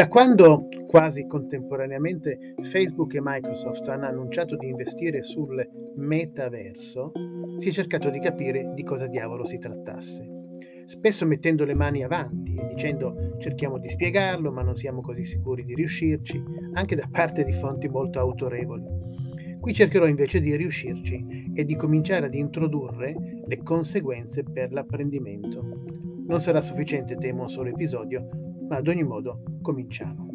Da quando quasi contemporaneamente Facebook e Microsoft hanno annunciato di investire sul metaverso, si è cercato di capire di cosa diavolo si trattasse. Spesso mettendo le mani avanti e dicendo cerchiamo di spiegarlo, ma non siamo così sicuri di riuscirci, anche da parte di fonti molto autorevoli. Qui cercherò invece di riuscirci e di cominciare ad introdurre le conseguenze per l'apprendimento. Non sarà sufficiente, temo, un solo episodio, ma ad ogni modo cominciamo.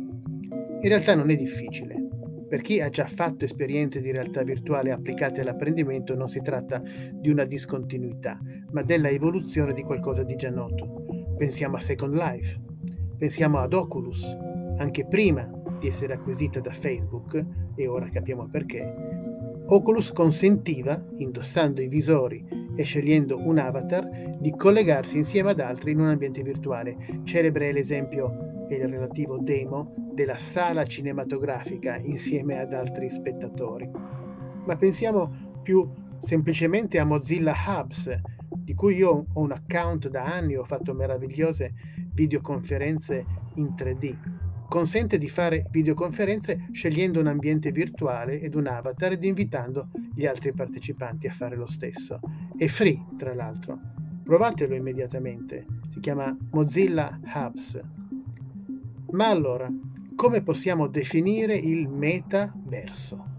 In realtà non è difficile. Per chi ha già fatto esperienze di realtà virtuale applicate all'apprendimento non si tratta di una discontinuità, ma della evoluzione di qualcosa di già noto. Pensiamo a Second Life, pensiamo ad Oculus, anche prima di essere acquisita da Facebook, e ora capiamo perché, Oculus consentiva, indossando i visori e scegliendo un avatar, di collegarsi insieme ad altri in un ambiente virtuale. Celebre l'esempio e il relativo demo della sala cinematografica insieme ad altri spettatori. Ma pensiamo più semplicemente a Mozilla Hubs, di cui io ho un account da anni, ho fatto meravigliose videoconferenze in 3D consente di fare videoconferenze scegliendo un ambiente virtuale ed un avatar ed invitando gli altri partecipanti a fare lo stesso. È free, tra l'altro. Provatelo immediatamente. Si chiama Mozilla Hubs. Ma allora, come possiamo definire il metaverso?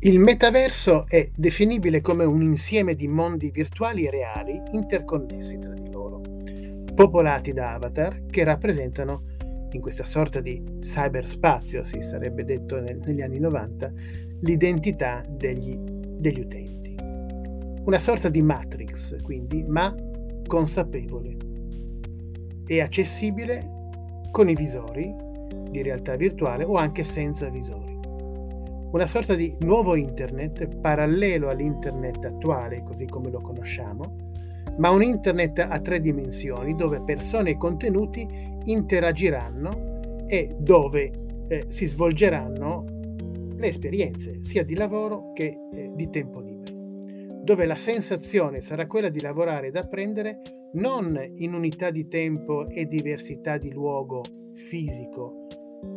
Il metaverso è definibile come un insieme di mondi virtuali e reali interconnessi tra di loro, popolati da avatar che rappresentano, in questa sorta di cyberspazio, si sarebbe detto negli anni 90, l'identità degli, degli utenti. Una sorta di matrix, quindi, ma consapevole e accessibile con i visori di realtà virtuale o anche senza visori una sorta di nuovo internet parallelo all'internet attuale, così come lo conosciamo, ma un internet a tre dimensioni dove persone e contenuti interagiranno e dove eh, si svolgeranno le esperienze sia di lavoro che eh, di tempo libero, dove la sensazione sarà quella di lavorare ed apprendere non in unità di tempo e diversità di luogo fisico,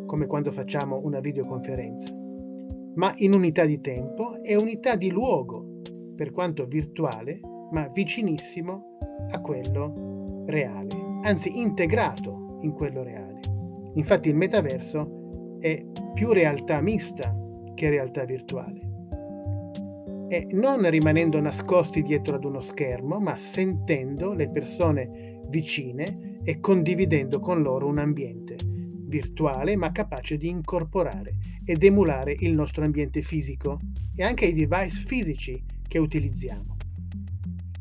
come quando facciamo una videoconferenza, ma in unità di tempo e unità di luogo, per quanto virtuale, ma vicinissimo a quello reale, anzi integrato in quello reale. Infatti il metaverso è più realtà mista che realtà virtuale. E non rimanendo nascosti dietro ad uno schermo, ma sentendo le persone vicine e condividendo con loro un ambiente virtuale ma capace di incorporare ed emulare il nostro ambiente fisico e anche i device fisici che utilizziamo.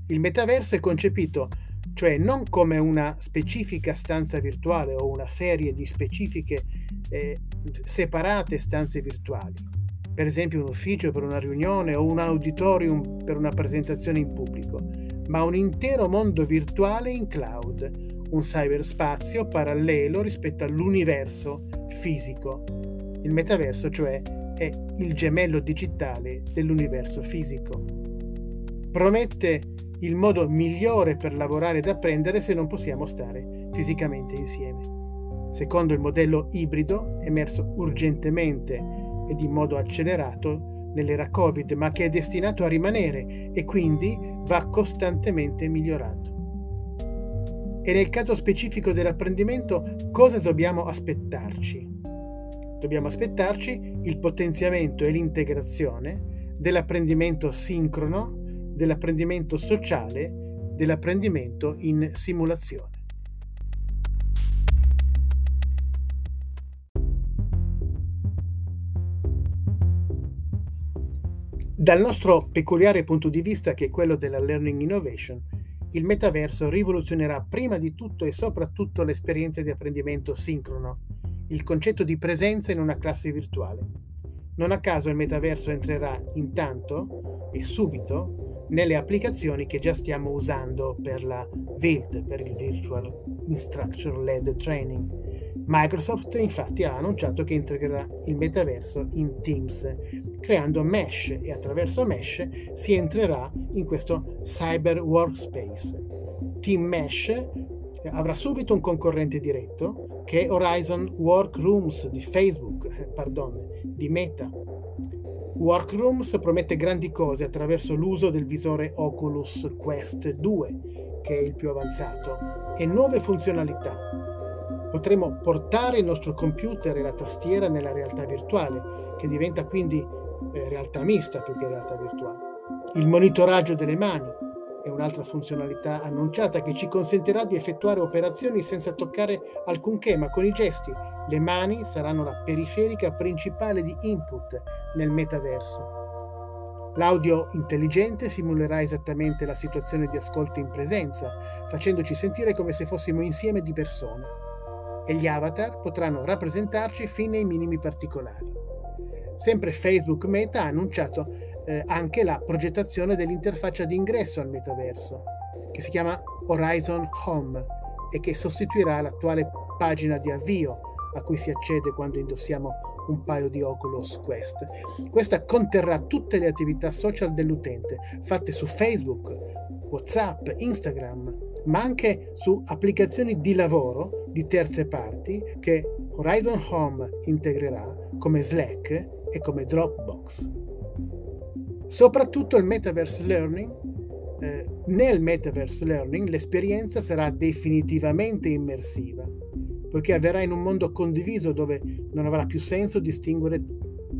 Il metaverso è concepito cioè non come una specifica stanza virtuale o una serie di specifiche eh, separate stanze virtuali, per esempio un ufficio per una riunione o un auditorium per una presentazione in pubblico, ma un intero mondo virtuale in cloud, un cyberspazio parallelo rispetto all'universo fisico. Il metaverso, cioè, è il gemello digitale dell'universo fisico. Promette il modo migliore per lavorare ed apprendere se non possiamo stare fisicamente insieme. Secondo il modello ibrido, emerso urgentemente ed in modo accelerato nell'era Covid, ma che è destinato a rimanere e quindi va costantemente migliorato. E nel caso specifico dell'apprendimento, cosa dobbiamo aspettarci? Dobbiamo aspettarci il potenziamento e l'integrazione dell'apprendimento sincrono, dell'apprendimento sociale, dell'apprendimento in simulazione. Dal nostro peculiare punto di vista, che è quello della learning innovation, il metaverso rivoluzionerà prima di tutto e soprattutto l'esperienza di apprendimento sincrono, il concetto di presenza in una classe virtuale. Non a caso il metaverso entrerà intanto e subito nelle applicazioni che già stiamo usando per la VILT, per il Virtual Instructor Led Training. Microsoft infatti ha annunciato che integrerà il metaverso in Teams, creando Mesh e attraverso Mesh si entrerà in questo cyber workspace. Team Mesh avrà subito un concorrente diretto che è Horizon Workrooms di Facebook, eh, pardon, di Meta. Workrooms promette grandi cose attraverso l'uso del visore Oculus Quest 2, che è il più avanzato, e nuove funzionalità. Potremo portare il nostro computer e la tastiera nella realtà virtuale, che diventa quindi eh, realtà mista più che realtà virtuale. Il monitoraggio delle mani è un'altra funzionalità annunciata che ci consentirà di effettuare operazioni senza toccare alcunché, ma con i gesti. Le mani saranno la periferica principale di input nel metaverso. L'audio intelligente simulerà esattamente la situazione di ascolto in presenza, facendoci sentire come se fossimo insieme di persone. E gli avatar potranno rappresentarci fin nei minimi particolari. Sempre Facebook Meta ha annunciato eh, anche la progettazione dell'interfaccia di ingresso al metaverso, che si chiama Horizon Home e che sostituirà l'attuale pagina di avvio a cui si accede quando indossiamo un paio di Oculus Quest. Questa conterrà tutte le attività social dell'utente, fatte su Facebook, WhatsApp, Instagram, ma anche su applicazioni di lavoro di terze parti che Horizon Home integrerà come Slack e come Dropbox. Soprattutto il Metaverse Learning, eh, nel Metaverse Learning l'esperienza sarà definitivamente immersiva, poiché avverrà in un mondo condiviso dove non avrà più senso distinguere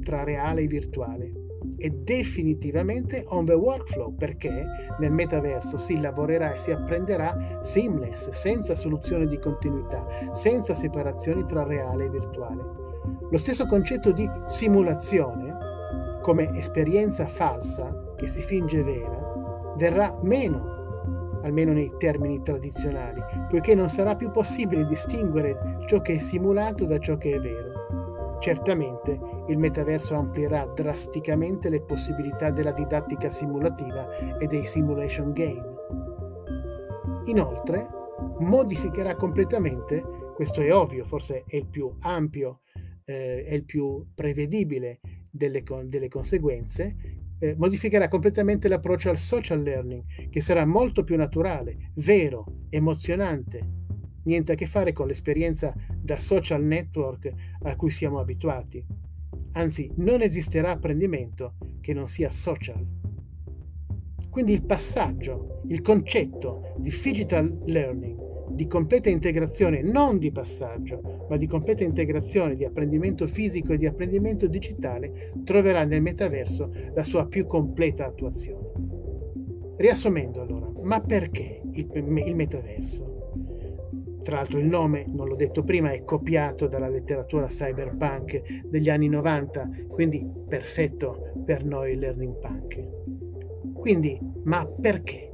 tra reale e virtuale. E definitivamente on the workflow perché nel metaverso si lavorerà e si apprenderà seamless, senza soluzione di continuità, senza separazioni tra reale e virtuale. Lo stesso concetto di simulazione, come esperienza falsa che si finge vera, verrà meno, almeno nei termini tradizionali, poiché non sarà più possibile distinguere ciò che è simulato da ciò che è vero. Certamente il metaverso amplierà drasticamente le possibilità della didattica simulativa e dei simulation game. Inoltre, modificherà completamente, questo è ovvio, forse è il più ampio eh, è il più prevedibile delle, delle conseguenze, eh, modificherà completamente l'approccio al social learning, che sarà molto più naturale, vero, emozionante, niente a che fare con l'esperienza da social network a cui siamo abituati. Anzi, non esisterà apprendimento che non sia social. Quindi il passaggio, il concetto di digital learning di completa integrazione, non di passaggio, ma di completa integrazione di apprendimento fisico e di apprendimento digitale, troverà nel metaverso la sua più completa attuazione. Riassumendo allora, ma perché il, il metaverso? Tra l'altro il nome, non l'ho detto prima, è copiato dalla letteratura cyberpunk degli anni 90, quindi perfetto per noi learning punk. Quindi, ma perché?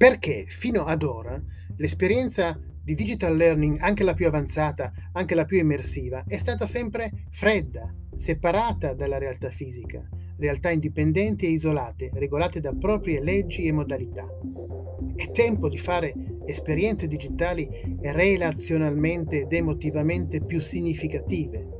Perché fino ad ora l'esperienza di digital learning, anche la più avanzata, anche la più immersiva, è stata sempre fredda, separata dalla realtà fisica, realtà indipendenti e isolate, regolate da proprie leggi e modalità. È tempo di fare esperienze digitali relazionalmente ed emotivamente più significative,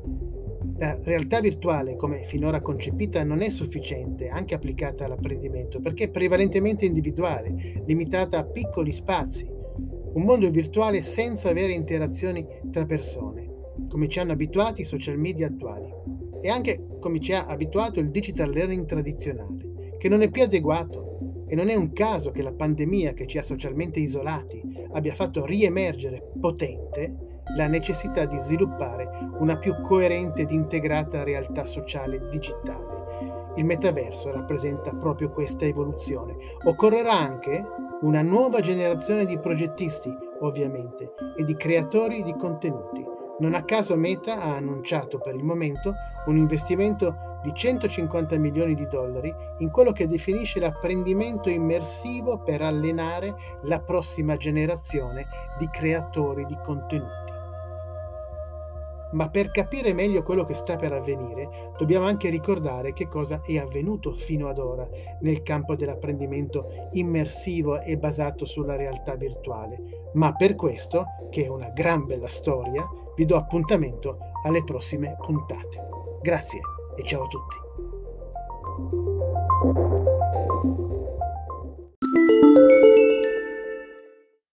la realtà virtuale, come finora concepita, non è sufficiente, anche applicata all'apprendimento, perché è prevalentemente individuale, limitata a piccoli spazi. Un mondo virtuale senza vere interazioni tra persone, come ci hanno abituati i social media attuali, e anche come ci ha abituato il digital learning tradizionale, che non è più adeguato. E non è un caso che la pandemia che ci ha socialmente isolati abbia fatto riemergere potente la necessità di sviluppare una più coerente ed integrata realtà sociale digitale. Il metaverso rappresenta proprio questa evoluzione. Occorrerà anche una nuova generazione di progettisti, ovviamente, e di creatori di contenuti. Non a caso Meta ha annunciato per il momento un investimento di 150 milioni di dollari in quello che definisce l'apprendimento immersivo per allenare la prossima generazione di creatori di contenuti. Ma per capire meglio quello che sta per avvenire, dobbiamo anche ricordare che cosa è avvenuto fino ad ora nel campo dell'apprendimento immersivo e basato sulla realtà virtuale. Ma per questo, che è una gran bella storia, vi do appuntamento alle prossime puntate. Grazie e ciao a tutti.